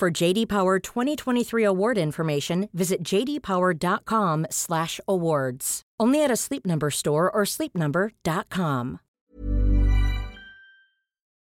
For JD Power 2023 award information, visit jdpower.com/awards. Only at a Sleep Number store or sleepnumber.com.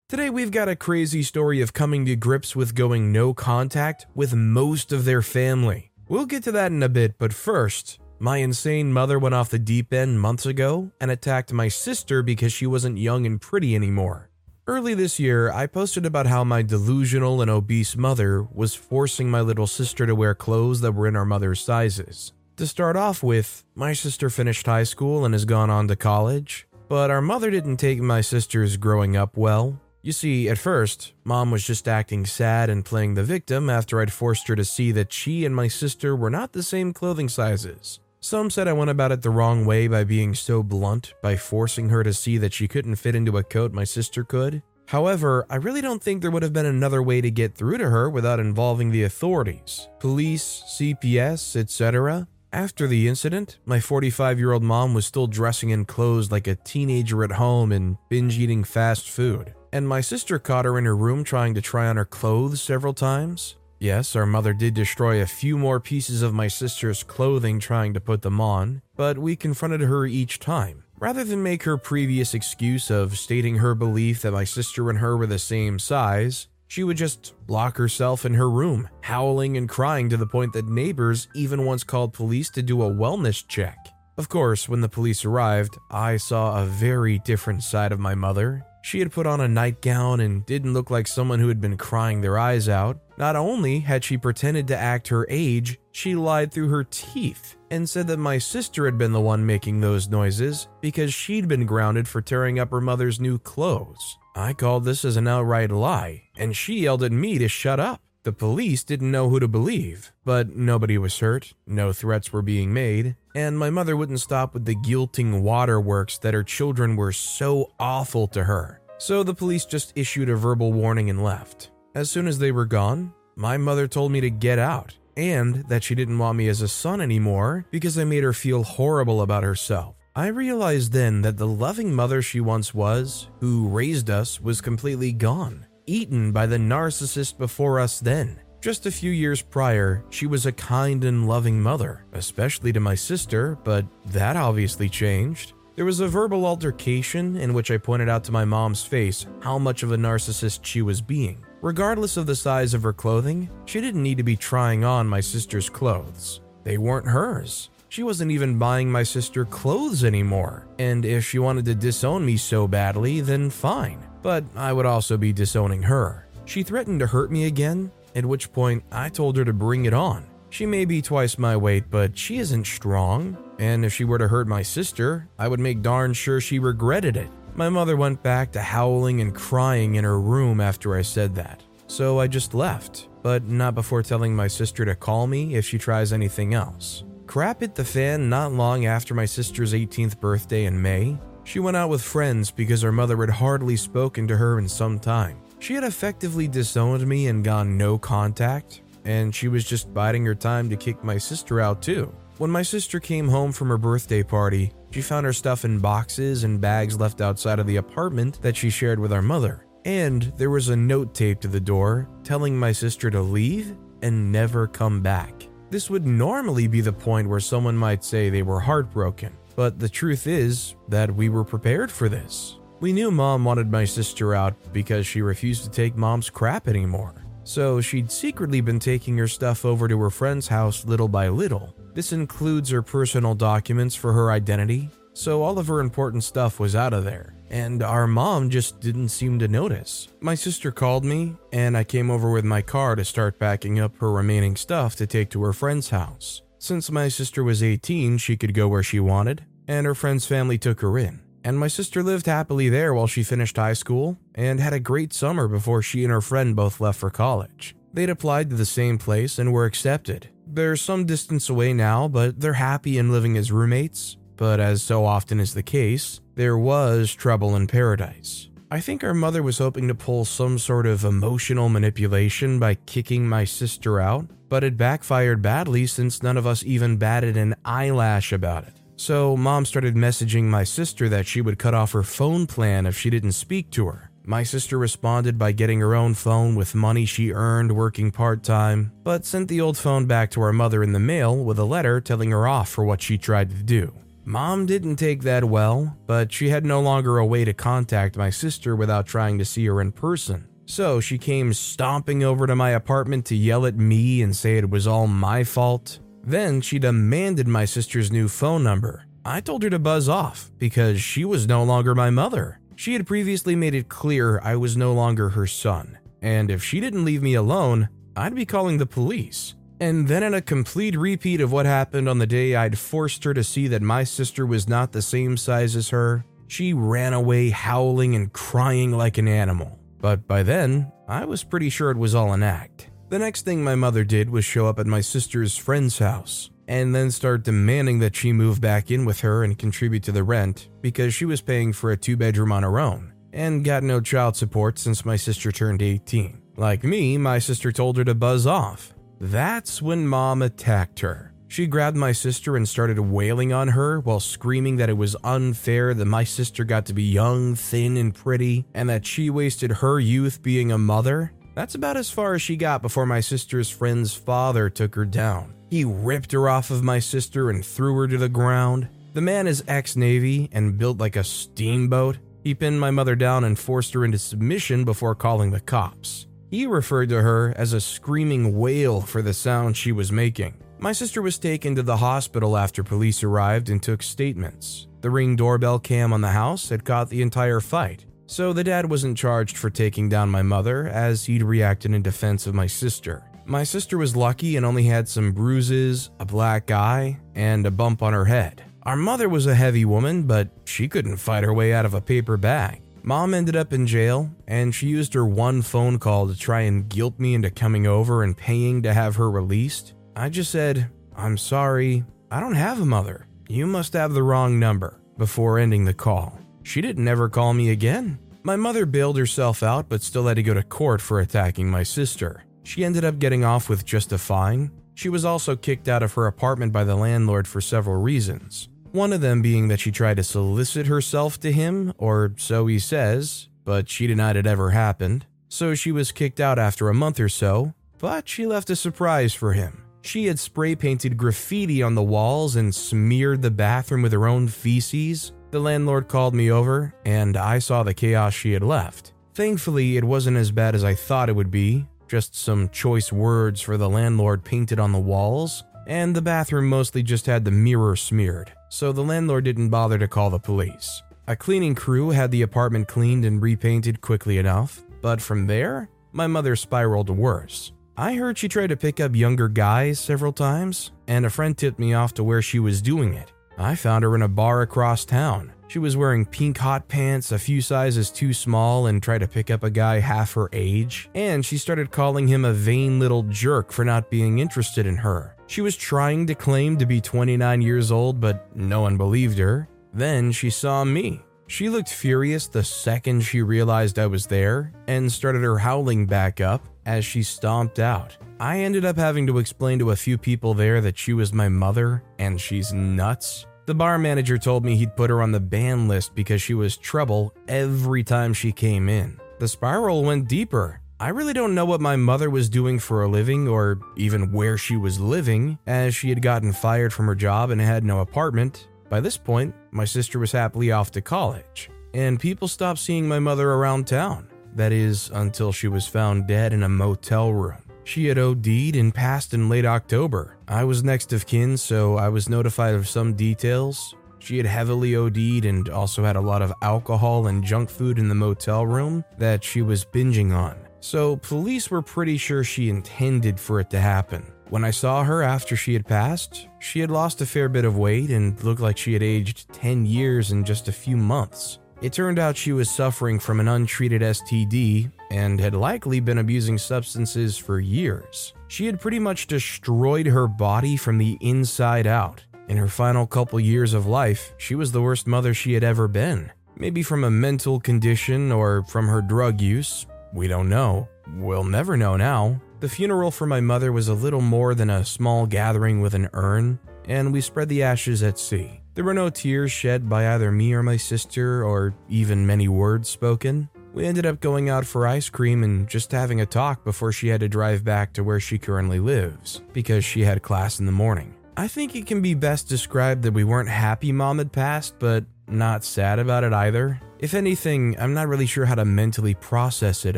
Today, we've got a crazy story of coming to grips with going no contact with most of their family. We'll get to that in a bit, but first, my insane mother went off the deep end months ago and attacked my sister because she wasn't young and pretty anymore. Early this year, I posted about how my delusional and obese mother was forcing my little sister to wear clothes that were in our mother's sizes. To start off with, my sister finished high school and has gone on to college, but our mother didn't take my sister's growing up well. You see, at first, mom was just acting sad and playing the victim after I'd forced her to see that she and my sister were not the same clothing sizes. Some said I went about it the wrong way by being so blunt, by forcing her to see that she couldn't fit into a coat my sister could. However, I really don't think there would have been another way to get through to her without involving the authorities police, CPS, etc. After the incident, my 45 year old mom was still dressing in clothes like a teenager at home and binge eating fast food and my sister caught her in her room trying to try on her clothes several times. Yes, our mother did destroy a few more pieces of my sister's clothing trying to put them on, but we confronted her each time. Rather than make her previous excuse of stating her belief that my sister and her were the same size, she would just lock herself in her room, howling and crying to the point that neighbors even once called police to do a wellness check. Of course, when the police arrived, I saw a very different side of my mother, she had put on a nightgown and didn't look like someone who had been crying their eyes out. Not only had she pretended to act her age, she lied through her teeth and said that my sister had been the one making those noises because she'd been grounded for tearing up her mother's new clothes. I called this as an outright lie, and she yelled at me to shut up. The police didn't know who to believe, but nobody was hurt, no threats were being made, and my mother wouldn't stop with the guilting waterworks that her children were so awful to her. So the police just issued a verbal warning and left. As soon as they were gone, my mother told me to get out and that she didn't want me as a son anymore because I made her feel horrible about herself. I realized then that the loving mother she once was, who raised us, was completely gone eaten by the narcissist before us then. Just a few years prior, she was a kind and loving mother, especially to my sister, but that obviously changed. There was a verbal altercation in which I pointed out to my mom's face how much of a narcissist she was being. Regardless of the size of her clothing, she didn't need to be trying on my sister's clothes. They weren't hers. She wasn't even buying my sister clothes anymore. And if she wanted to disown me so badly, then fine but I would also be disowning her. She threatened to hurt me again, at which point I told her to bring it on. She may be twice my weight, but she isn't strong, and if she were to hurt my sister, I would make darn sure she regretted it. My mother went back to howling and crying in her room after I said that, so I just left, but not before telling my sister to call me if she tries anything else. Crap hit the fan not long after my sister's 18th birthday in May, she went out with friends because her mother had hardly spoken to her in some time. She had effectively disowned me and gone no contact, and she was just biding her time to kick my sister out too. When my sister came home from her birthday party, she found her stuff in boxes and bags left outside of the apartment that she shared with our mother. And there was a note taped to the door telling my sister to leave and never come back. This would normally be the point where someone might say they were heartbroken, but the truth is that we were prepared for this. We knew mom wanted my sister out because she refused to take mom's crap anymore. So she'd secretly been taking her stuff over to her friend's house little by little. This includes her personal documents for her identity, so all of her important stuff was out of there. And our mom just didn't seem to notice. My sister called me, and I came over with my car to start packing up her remaining stuff to take to her friend's house. Since my sister was 18, she could go where she wanted, and her friend's family took her in. And my sister lived happily there while she finished high school and had a great summer before she and her friend both left for college. They'd applied to the same place and were accepted. They're some distance away now, but they're happy in living as roommates. But as so often is the case, there was trouble in paradise. I think our mother was hoping to pull some sort of emotional manipulation by kicking my sister out, but it backfired badly since none of us even batted an eyelash about it. So, mom started messaging my sister that she would cut off her phone plan if she didn't speak to her. My sister responded by getting her own phone with money she earned working part time, but sent the old phone back to our mother in the mail with a letter telling her off for what she tried to do. Mom didn't take that well, but she had no longer a way to contact my sister without trying to see her in person. So she came stomping over to my apartment to yell at me and say it was all my fault. Then she demanded my sister's new phone number. I told her to buzz off because she was no longer my mother. She had previously made it clear I was no longer her son, and if she didn't leave me alone, I'd be calling the police. And then, in a complete repeat of what happened on the day I'd forced her to see that my sister was not the same size as her, she ran away howling and crying like an animal. But by then, I was pretty sure it was all an act. The next thing my mother did was show up at my sister's friend's house and then start demanding that she move back in with her and contribute to the rent because she was paying for a two bedroom on her own and got no child support since my sister turned 18. Like me, my sister told her to buzz off. That's when mom attacked her. She grabbed my sister and started wailing on her while screaming that it was unfair that my sister got to be young, thin, and pretty, and that she wasted her youth being a mother. That's about as far as she got before my sister's friend's father took her down. He ripped her off of my sister and threw her to the ground. The man is ex Navy and built like a steamboat. He pinned my mother down and forced her into submission before calling the cops. He referred to her as a screaming whale for the sound she was making. My sister was taken to the hospital after police arrived and took statements. The ring doorbell cam on the house had caught the entire fight, so the dad wasn't charged for taking down my mother as he'd reacted in defense of my sister. My sister was lucky and only had some bruises, a black eye, and a bump on her head. Our mother was a heavy woman, but she couldn't fight her way out of a paper bag. Mom ended up in jail, and she used her one phone call to try and guilt me into coming over and paying to have her released. I just said, I'm sorry, I don't have a mother. You must have the wrong number, before ending the call. She didn't ever call me again. My mother bailed herself out, but still had to go to court for attacking my sister. She ended up getting off with just a fine. She was also kicked out of her apartment by the landlord for several reasons. One of them being that she tried to solicit herself to him, or so he says, but she denied it ever happened. So she was kicked out after a month or so, but she left a surprise for him. She had spray painted graffiti on the walls and smeared the bathroom with her own feces. The landlord called me over, and I saw the chaos she had left. Thankfully, it wasn't as bad as I thought it would be, just some choice words for the landlord painted on the walls, and the bathroom mostly just had the mirror smeared, so the landlord didn't bother to call the police. A cleaning crew had the apartment cleaned and repainted quickly enough, but from there, my mother spiraled worse. I heard she tried to pick up younger guys several times, and a friend tipped me off to where she was doing it. I found her in a bar across town. She was wearing pink hot pants, a few sizes too small, and tried to pick up a guy half her age. And she started calling him a vain little jerk for not being interested in her. She was trying to claim to be 29 years old, but no one believed her. Then she saw me. She looked furious the second she realized I was there and started her howling back up as she stomped out. I ended up having to explain to a few people there that she was my mother and she's nuts. The bar manager told me he'd put her on the ban list because she was trouble every time she came in. The spiral went deeper. I really don't know what my mother was doing for a living or even where she was living, as she had gotten fired from her job and had no apartment. By this point, my sister was happily off to college, and people stopped seeing my mother around town. That is, until she was found dead in a motel room. She had OD'd and passed in late October. I was next of kin, so I was notified of some details. She had heavily OD'd and also had a lot of alcohol and junk food in the motel room that she was binging on. So, police were pretty sure she intended for it to happen. When I saw her after she had passed, she had lost a fair bit of weight and looked like she had aged 10 years in just a few months. It turned out she was suffering from an untreated STD and had likely been abusing substances for years. She had pretty much destroyed her body from the inside out. In her final couple years of life, she was the worst mother she had ever been. Maybe from a mental condition or from her drug use. We don't know. We'll never know now. The funeral for my mother was a little more than a small gathering with an urn, and we spread the ashes at sea. There were no tears shed by either me or my sister, or even many words spoken. We ended up going out for ice cream and just having a talk before she had to drive back to where she currently lives, because she had class in the morning. I think it can be best described that we weren't happy mom had passed, but not sad about it either. If anything, I'm not really sure how to mentally process it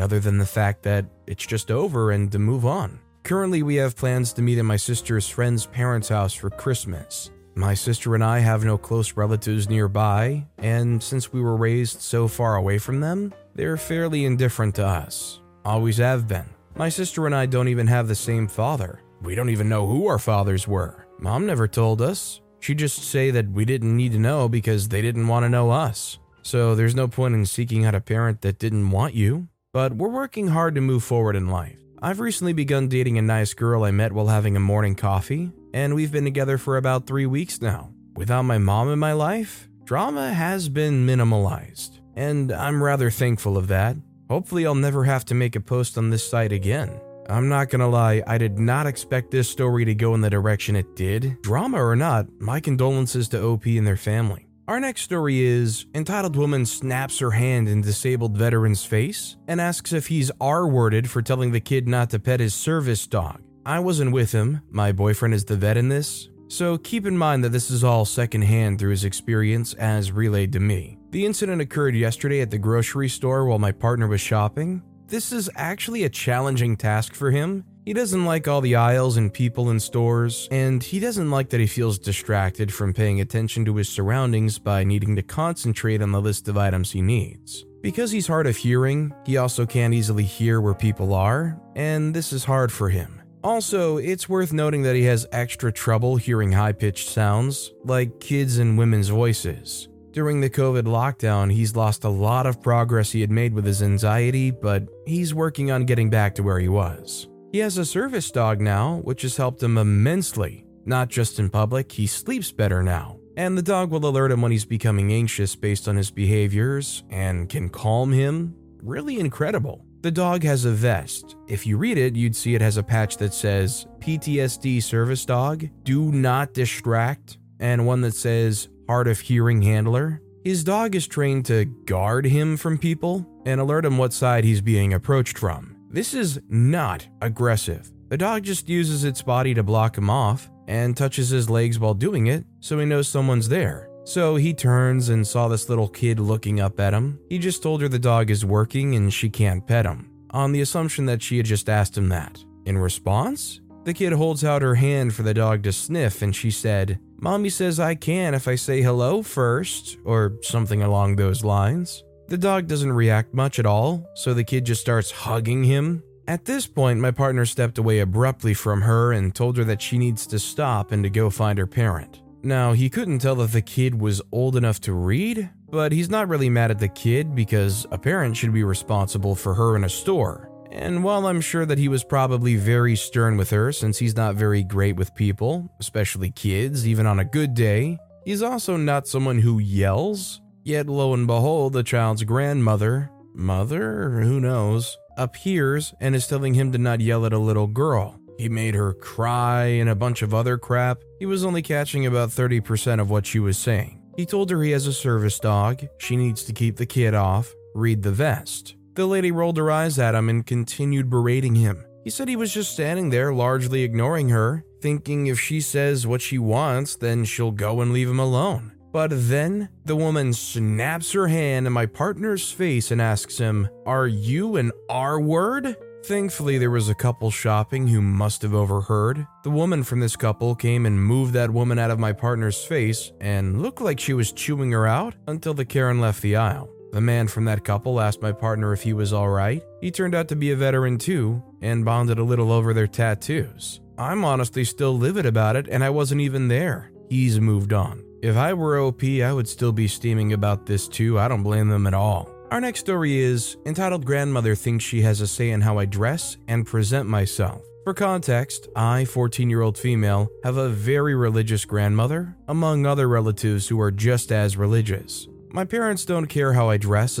other than the fact that it's just over and to move on. Currently, we have plans to meet at my sister's friend's parents' house for Christmas. My sister and I have no close relatives nearby, and since we were raised so far away from them, they're fairly indifferent to us. Always have been. My sister and I don't even have the same father. We don't even know who our fathers were. Mom never told us. She'd just say that we didn't need to know because they didn't want to know us. So there's no point in seeking out a parent that didn't want you. But we're working hard to move forward in life. I've recently begun dating a nice girl I met while having a morning coffee, and we've been together for about three weeks now. Without my mom in my life, drama has been minimalized, and I'm rather thankful of that. Hopefully, I'll never have to make a post on this site again. I'm not gonna lie, I did not expect this story to go in the direction it did. Drama or not, my condolences to OP and their family. Our next story is Entitled Woman snaps her hand in disabled veteran's face and asks if he's R worded for telling the kid not to pet his service dog. I wasn't with him, my boyfriend is the vet in this, so keep in mind that this is all secondhand through his experience as relayed to me. The incident occurred yesterday at the grocery store while my partner was shopping, this is actually a challenging task for him. He doesn't like all the aisles and people in stores, and he doesn't like that he feels distracted from paying attention to his surroundings by needing to concentrate on the list of items he needs. Because he's hard of hearing, he also can't easily hear where people are, and this is hard for him. Also, it's worth noting that he has extra trouble hearing high pitched sounds, like kids' and women's voices. During the COVID lockdown, he's lost a lot of progress he had made with his anxiety, but he's working on getting back to where he was. He has a service dog now, which has helped him immensely. Not just in public, he sleeps better now. And the dog will alert him when he's becoming anxious based on his behaviors and can calm him. Really incredible. The dog has a vest. If you read it, you'd see it has a patch that says PTSD service dog, do not distract, and one that says hard of hearing handler. His dog is trained to guard him from people and alert him what side he's being approached from. This is not aggressive. The dog just uses its body to block him off and touches his legs while doing it so he knows someone's there. So he turns and saw this little kid looking up at him. He just told her the dog is working and she can't pet him, on the assumption that she had just asked him that. In response, the kid holds out her hand for the dog to sniff and she said, Mommy says I can if I say hello first, or something along those lines. The dog doesn't react much at all, so the kid just starts hugging him. At this point, my partner stepped away abruptly from her and told her that she needs to stop and to go find her parent. Now, he couldn't tell that the kid was old enough to read, but he's not really mad at the kid because a parent should be responsible for her in a store. And while I'm sure that he was probably very stern with her since he's not very great with people, especially kids, even on a good day, he's also not someone who yells. Yet lo and behold, the child's grandmother, mother, who knows, appears and is telling him to not yell at a little girl. He made her cry and a bunch of other crap. He was only catching about 30% of what she was saying. He told her he has a service dog, she needs to keep the kid off, read the vest. The lady rolled her eyes at him and continued berating him. He said he was just standing there, largely ignoring her, thinking if she says what she wants, then she'll go and leave him alone. But then the woman snaps her hand in my partner's face and asks him, Are you an R word? Thankfully, there was a couple shopping who must have overheard. The woman from this couple came and moved that woman out of my partner's face and looked like she was chewing her out until the Karen left the aisle. The man from that couple asked my partner if he was alright. He turned out to be a veteran too, and bonded a little over their tattoos. I'm honestly still livid about it, and I wasn't even there. He's moved on. If I were OP, I would still be steaming about this too. I don't blame them at all. Our next story is entitled Grandmother Thinks She Has a Say in How I Dress and Present Myself. For context, I, 14 year old female, have a very religious grandmother, among other relatives who are just as religious. My parents don't care how I dress.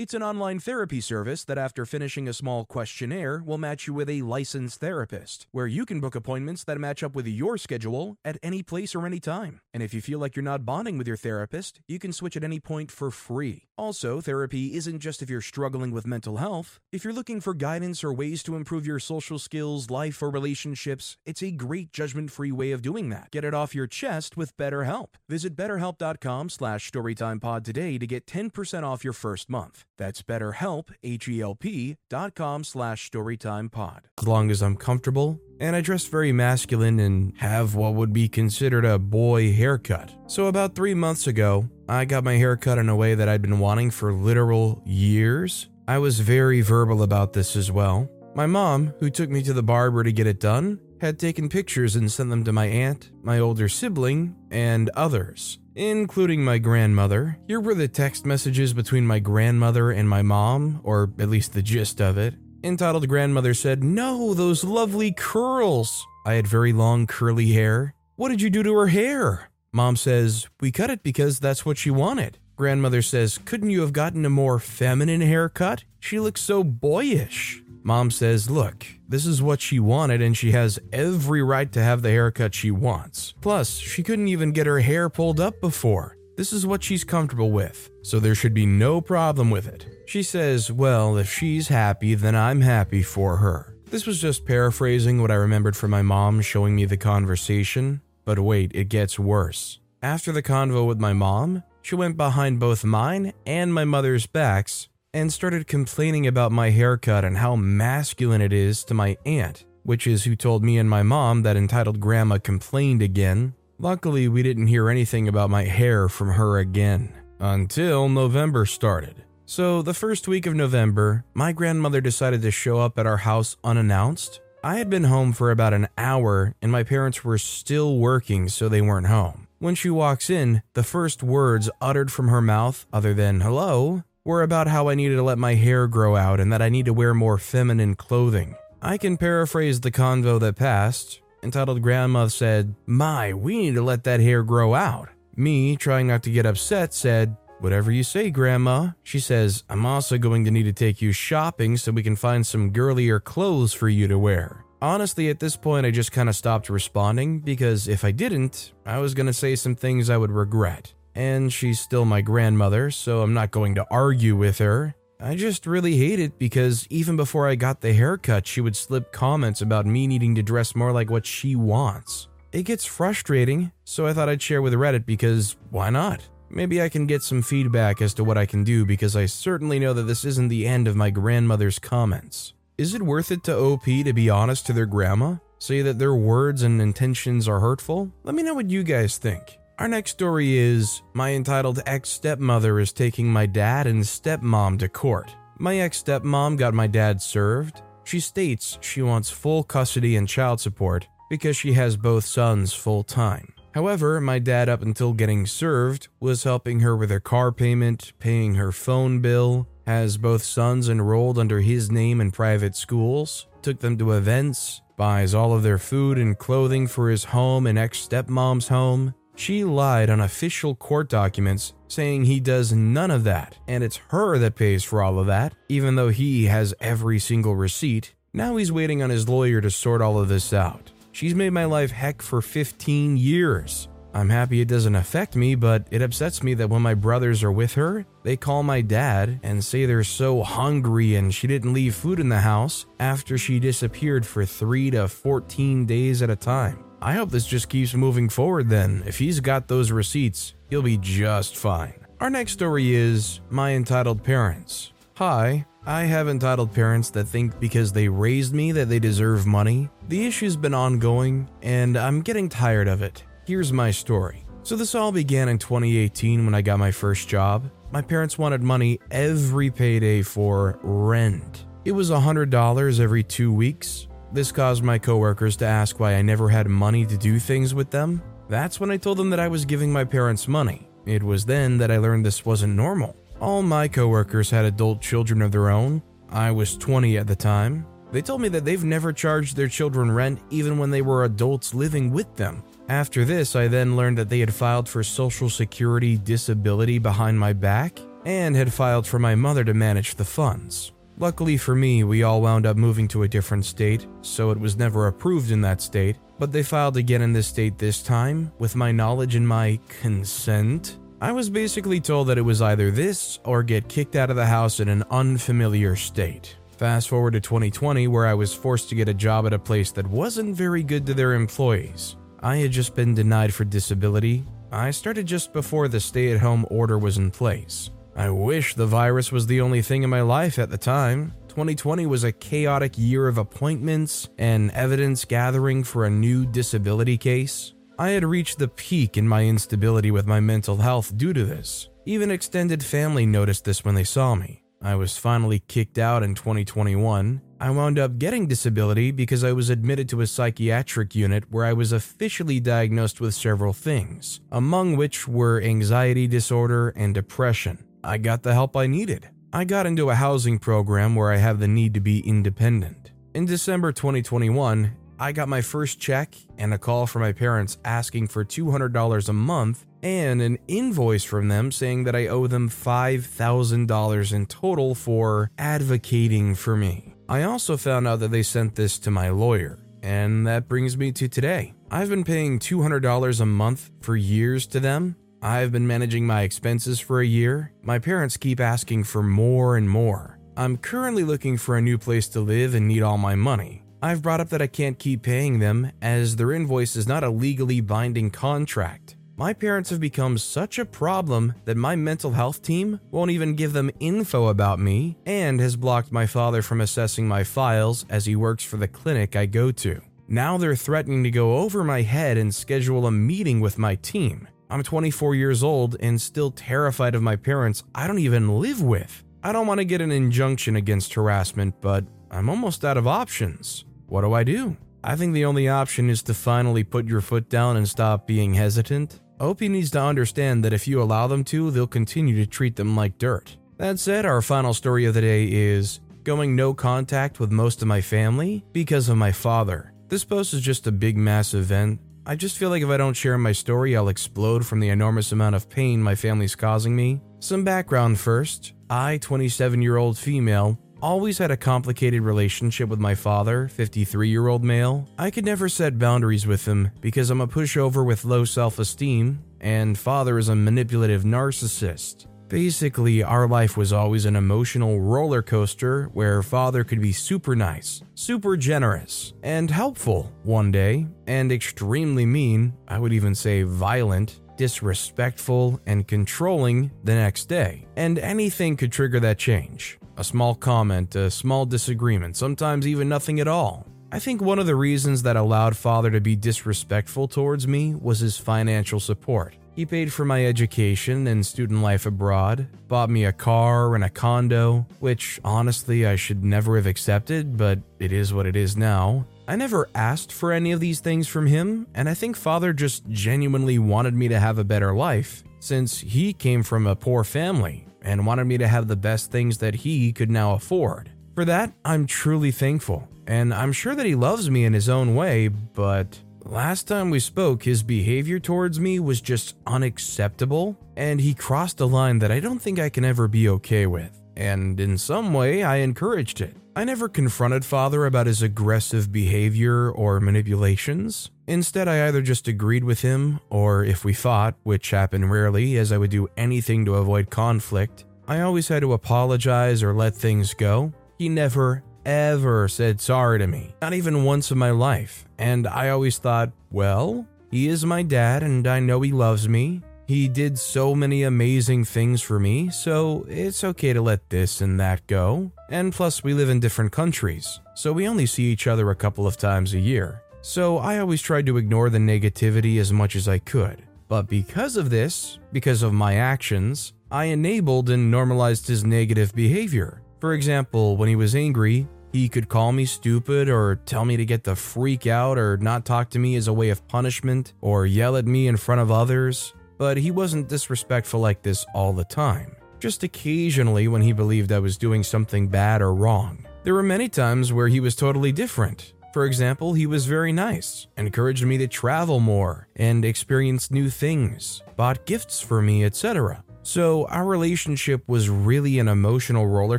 It's an online therapy service that, after finishing a small questionnaire, will match you with a licensed therapist, where you can book appointments that match up with your schedule at any place or any time. And if you feel like you're not bonding with your therapist, you can switch at any point for free. Also, therapy isn't just if you're struggling with mental health. If you're looking for guidance or ways to improve your social skills, life, or relationships, it's a great judgment-free way of doing that. Get it off your chest with BetterHelp. Visit betterhelp.com slash storytimepod today to get 10% off your first month. That's betterhelp, H-E-L-P dot com slash storytimepod. As long as I'm comfortable, and I dress very masculine and have what would be considered a boy haircut. So about three months ago, I got my hair cut in a way that I'd been wanting for literal years. I was very verbal about this as well. My mom, who took me to the barber to get it done, had taken pictures and sent them to my aunt, my older sibling, and others, including my grandmother. Here were the text messages between my grandmother and my mom, or at least the gist of it. Entitled Grandmother said, No, those lovely curls. I had very long curly hair. What did you do to her hair? Mom says, We cut it because that's what she wanted. Grandmother says, Couldn't you have gotten a more feminine haircut? She looks so boyish. Mom says, Look, this is what she wanted, and she has every right to have the haircut she wants. Plus, she couldn't even get her hair pulled up before. This is what she's comfortable with, so there should be no problem with it. She says, Well, if she's happy, then I'm happy for her. This was just paraphrasing what I remembered from my mom showing me the conversation. But wait, it gets worse. After the convo with my mom, she went behind both mine and my mother's backs and started complaining about my haircut and how masculine it is to my aunt, which is who told me and my mom that entitled grandma complained again. Luckily, we didn't hear anything about my hair from her again until November started. So, the first week of November, my grandmother decided to show up at our house unannounced. I had been home for about an hour and my parents were still working, so they weren't home. When she walks in, the first words uttered from her mouth, other than hello, were about how I needed to let my hair grow out and that I need to wear more feminine clothing. I can paraphrase the convo that passed. Entitled Grandma said, My, we need to let that hair grow out. Me, trying not to get upset, said, Whatever you say, Grandma. She says, I'm also going to need to take you shopping so we can find some girlier clothes for you to wear. Honestly, at this point, I just kind of stopped responding because if I didn't, I was going to say some things I would regret. And she's still my grandmother, so I'm not going to argue with her. I just really hate it because even before I got the haircut, she would slip comments about me needing to dress more like what she wants. It gets frustrating, so I thought I'd share with Reddit because why not? Maybe I can get some feedback as to what I can do because I certainly know that this isn't the end of my grandmother's comments. Is it worth it to OP to be honest to their grandma? Say that their words and intentions are hurtful? Let me know what you guys think. Our next story is My entitled ex stepmother is taking my dad and stepmom to court. My ex stepmom got my dad served. She states she wants full custody and child support because she has both sons full time. However, my dad, up until getting served, was helping her with her car payment, paying her phone bill, has both sons enrolled under his name in private schools, took them to events, buys all of their food and clothing for his home and ex stepmom's home. She lied on official court documents saying he does none of that, and it's her that pays for all of that, even though he has every single receipt. Now he's waiting on his lawyer to sort all of this out. She's made my life heck for 15 years. I'm happy it doesn't affect me, but it upsets me that when my brothers are with her, they call my dad and say they're so hungry and she didn't leave food in the house after she disappeared for 3 to 14 days at a time. I hope this just keeps moving forward then. If he's got those receipts, he'll be just fine. Our next story is My Entitled Parents. Hi, I have entitled parents that think because they raised me that they deserve money. The issue's been ongoing, and I'm getting tired of it. Here's my story. So, this all began in 2018 when I got my first job. My parents wanted money every payday for rent. It was $100 every two weeks. This caused my coworkers to ask why I never had money to do things with them. That's when I told them that I was giving my parents money. It was then that I learned this wasn't normal. All my coworkers had adult children of their own. I was 20 at the time. They told me that they've never charged their children rent even when they were adults living with them. After this, I then learned that they had filed for Social Security disability behind my back and had filed for my mother to manage the funds. Luckily for me, we all wound up moving to a different state, so it was never approved in that state, but they filed again in this state this time, with my knowledge and my consent. I was basically told that it was either this or get kicked out of the house in an unfamiliar state. Fast forward to 2020, where I was forced to get a job at a place that wasn't very good to their employees. I had just been denied for disability. I started just before the stay at home order was in place. I wish the virus was the only thing in my life at the time. 2020 was a chaotic year of appointments and evidence gathering for a new disability case. I had reached the peak in my instability with my mental health due to this. Even extended family noticed this when they saw me. I was finally kicked out in 2021. I wound up getting disability because I was admitted to a psychiatric unit where I was officially diagnosed with several things, among which were anxiety disorder and depression. I got the help I needed. I got into a housing program where I have the need to be independent. In December 2021, I got my first check and a call from my parents asking for $200 a month and an invoice from them saying that I owe them $5,000 in total for advocating for me. I also found out that they sent this to my lawyer, and that brings me to today. I've been paying $200 a month for years to them. I've been managing my expenses for a year. My parents keep asking for more and more. I'm currently looking for a new place to live and need all my money. I've brought up that I can't keep paying them as their invoice is not a legally binding contract. My parents have become such a problem that my mental health team won't even give them info about me and has blocked my father from assessing my files as he works for the clinic I go to. Now they're threatening to go over my head and schedule a meeting with my team. I'm 24 years old and still terrified of my parents I don't even live with. I don't want to get an injunction against harassment, but I'm almost out of options. What do I do? I think the only option is to finally put your foot down and stop being hesitant. OP needs to understand that if you allow them to, they'll continue to treat them like dirt. That said, our final story of the day is going no contact with most of my family because of my father. This post is just a big mass event. I just feel like if I don't share my story, I'll explode from the enormous amount of pain my family's causing me. Some background first. I, 27 year old female, always had a complicated relationship with my father, 53 year old male. I could never set boundaries with him because I'm a pushover with low self esteem, and father is a manipulative narcissist. Basically, our life was always an emotional roller coaster where father could be super nice, super generous, and helpful one day, and extremely mean, I would even say violent, disrespectful, and controlling the next day. And anything could trigger that change. A small comment, a small disagreement, sometimes even nothing at all. I think one of the reasons that allowed father to be disrespectful towards me was his financial support. He paid for my education and student life abroad, bought me a car and a condo, which honestly I should never have accepted, but it is what it is now. I never asked for any of these things from him, and I think father just genuinely wanted me to have a better life, since he came from a poor family and wanted me to have the best things that he could now afford. For that, I'm truly thankful, and I'm sure that he loves me in his own way, but last time we spoke, his behavior towards me was just unacceptable, and he crossed a line that I don't think I can ever be okay with. And in some way, I encouraged it. I never confronted father about his aggressive behavior or manipulations. Instead, I either just agreed with him, or if we fought, which happened rarely, as I would do anything to avoid conflict, I always had to apologize or let things go. He never, ever said sorry to me, not even once in my life. And I always thought, well, he is my dad and I know he loves me. He did so many amazing things for me, so it's okay to let this and that go. And plus, we live in different countries, so we only see each other a couple of times a year. So I always tried to ignore the negativity as much as I could. But because of this, because of my actions, I enabled and normalized his negative behavior. For example, when he was angry, he could call me stupid or tell me to get the freak out or not talk to me as a way of punishment or yell at me in front of others but he wasn't disrespectful like this all the time, just occasionally when he believed I was doing something bad or wrong. There were many times where he was totally different. For example, he was very nice, encouraged me to travel more and experience new things, bought gifts for me, etc. So, our relationship was really an emotional roller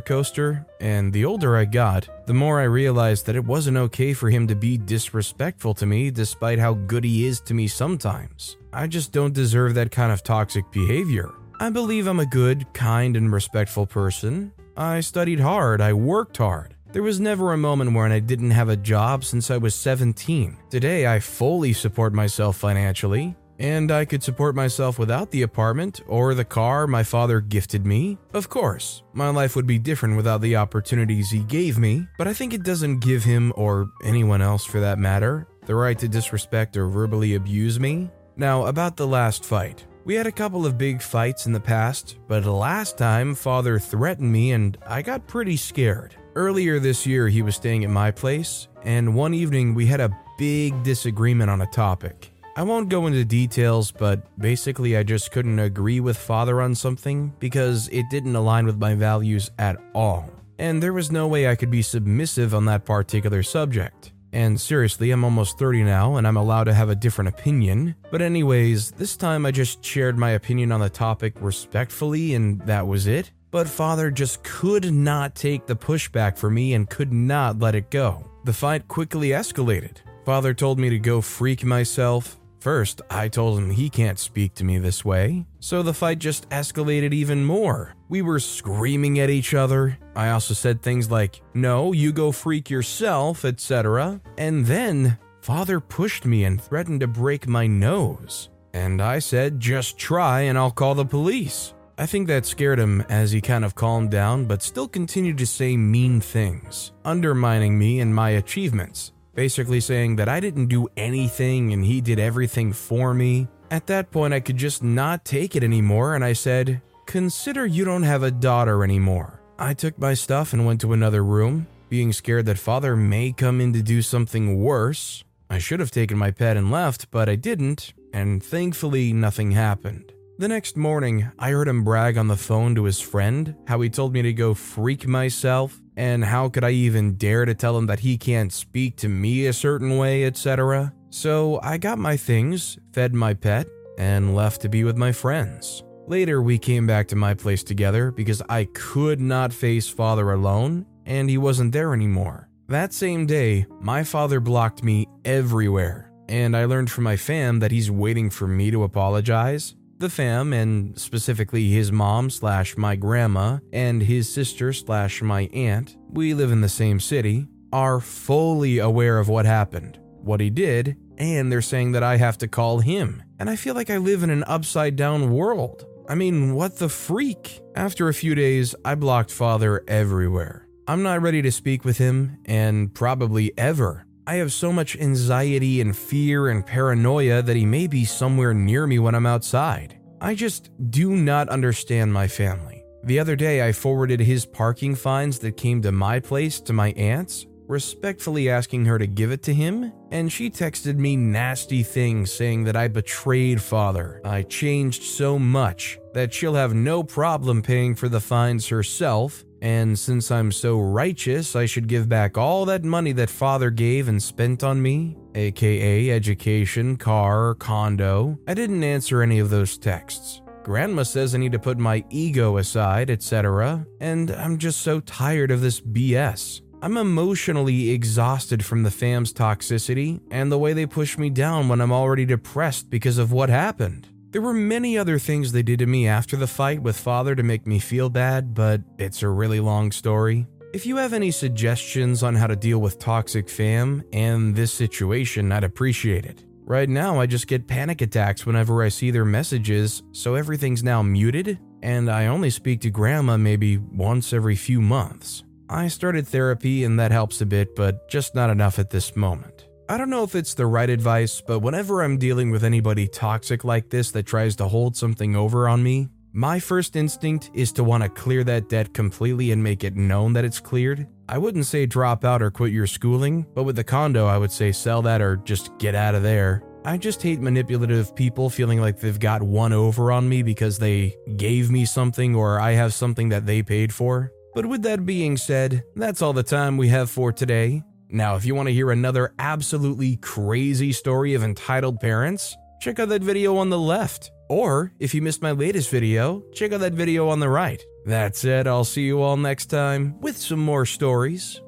coaster, and the older I got, the more I realized that it wasn't okay for him to be disrespectful to me despite how good he is to me sometimes. I just don't deserve that kind of toxic behavior. I believe I'm a good, kind, and respectful person. I studied hard, I worked hard. There was never a moment when I didn't have a job since I was 17. Today, I fully support myself financially and I could support myself without the apartment or the car my father gifted me. Of course, my life would be different without the opportunities he gave me, but I think it doesn't give him, or anyone else for that matter, the right to disrespect or verbally abuse me. Now, about the last fight. We had a couple of big fights in the past, but the last time father threatened me and I got pretty scared. Earlier this year, he was staying at my place, and one evening we had a big disagreement on a topic. I won't go into details, but basically, I just couldn't agree with father on something because it didn't align with my values at all. And there was no way I could be submissive on that particular subject. And seriously, I'm almost 30 now and I'm allowed to have a different opinion. But, anyways, this time I just shared my opinion on the topic respectfully and that was it. But father just could not take the pushback for me and could not let it go. The fight quickly escalated. Father told me to go freak myself, First, I told him he can't speak to me this way, so the fight just escalated even more. We were screaming at each other. I also said things like, No, you go freak yourself, etc. And then, father pushed me and threatened to break my nose. And I said, Just try and I'll call the police. I think that scared him as he kind of calmed down, but still continued to say mean things, undermining me and my achievements basically saying that I didn't do anything and he did everything for me. At that point, I could just not take it anymore, and I said, Consider you don't have a daughter anymore. I took my stuff and went to another room, being scared that father may come in to do something worse. I should have taken my pet and left, but I didn't, and thankfully, nothing happened. The next morning, I heard him brag on the phone to his friend how he told me to go freak myself and how could I even dare to tell him that he can't speak to me a certain way, etc.? So I got my things, fed my pet, and left to be with my friends. Later, we came back to my place together because I could not face father alone, and he wasn't there anymore. That same day, my father blocked me everywhere, and I learned from my fam that he's waiting for me to apologize the fam, and specifically his mom slash my grandma and his sister slash my aunt, we live in the same city, are fully aware of what happened, what he did, and they're saying that I have to call him. And I feel like I live in an upside down world. I mean, what the freak? After a few days, I blocked father everywhere. I'm not ready to speak with him, and probably ever. I have so much anxiety and fear and paranoia that he may be somewhere near me when I'm outside. I just do not understand my family. The other day, I forwarded his parking fines that came to my place to my aunt's, respectfully asking her to give it to him, and she texted me nasty things saying that I betrayed father. I changed so much that she'll have no problem paying for the fines herself, and since I'm so righteous, I should give back all that money that father gave and spent on me, aka education, car, condo. I didn't answer any of those texts. Grandma says I need to put my ego aside, etc., and I'm just so tired of this BS. I'm emotionally exhausted from the fam's toxicity and the way they push me down when I'm already depressed because of what happened. There were many other things they did to me after the fight with father to make me feel bad, but it's a really long story. If you have any suggestions on how to deal with toxic fam and this situation, I'd appreciate it. Right now, I just get panic attacks whenever I see their messages, so everything's now muted, and I only speak to grandma maybe once every few months. I started therapy and that helps a bit, but just not enough at this moment. I don't know if it's the right advice, but whenever I'm dealing with anybody toxic like this that tries to hold something over on me, my first instinct is to want to clear that debt completely and make it known that it's cleared. I wouldn't say drop out or quit your schooling, but with the condo, I would say sell that or just get out of there. I just hate manipulative people feeling like they've got one over on me because they gave me something or I have something that they paid for. But with that being said, that's all the time we have for today. Now, if you want to hear another absolutely crazy story of entitled parents, check out that video on the left. Or, if you missed my latest video, check out that video on the right. That's it, I'll see you all next time with some more stories.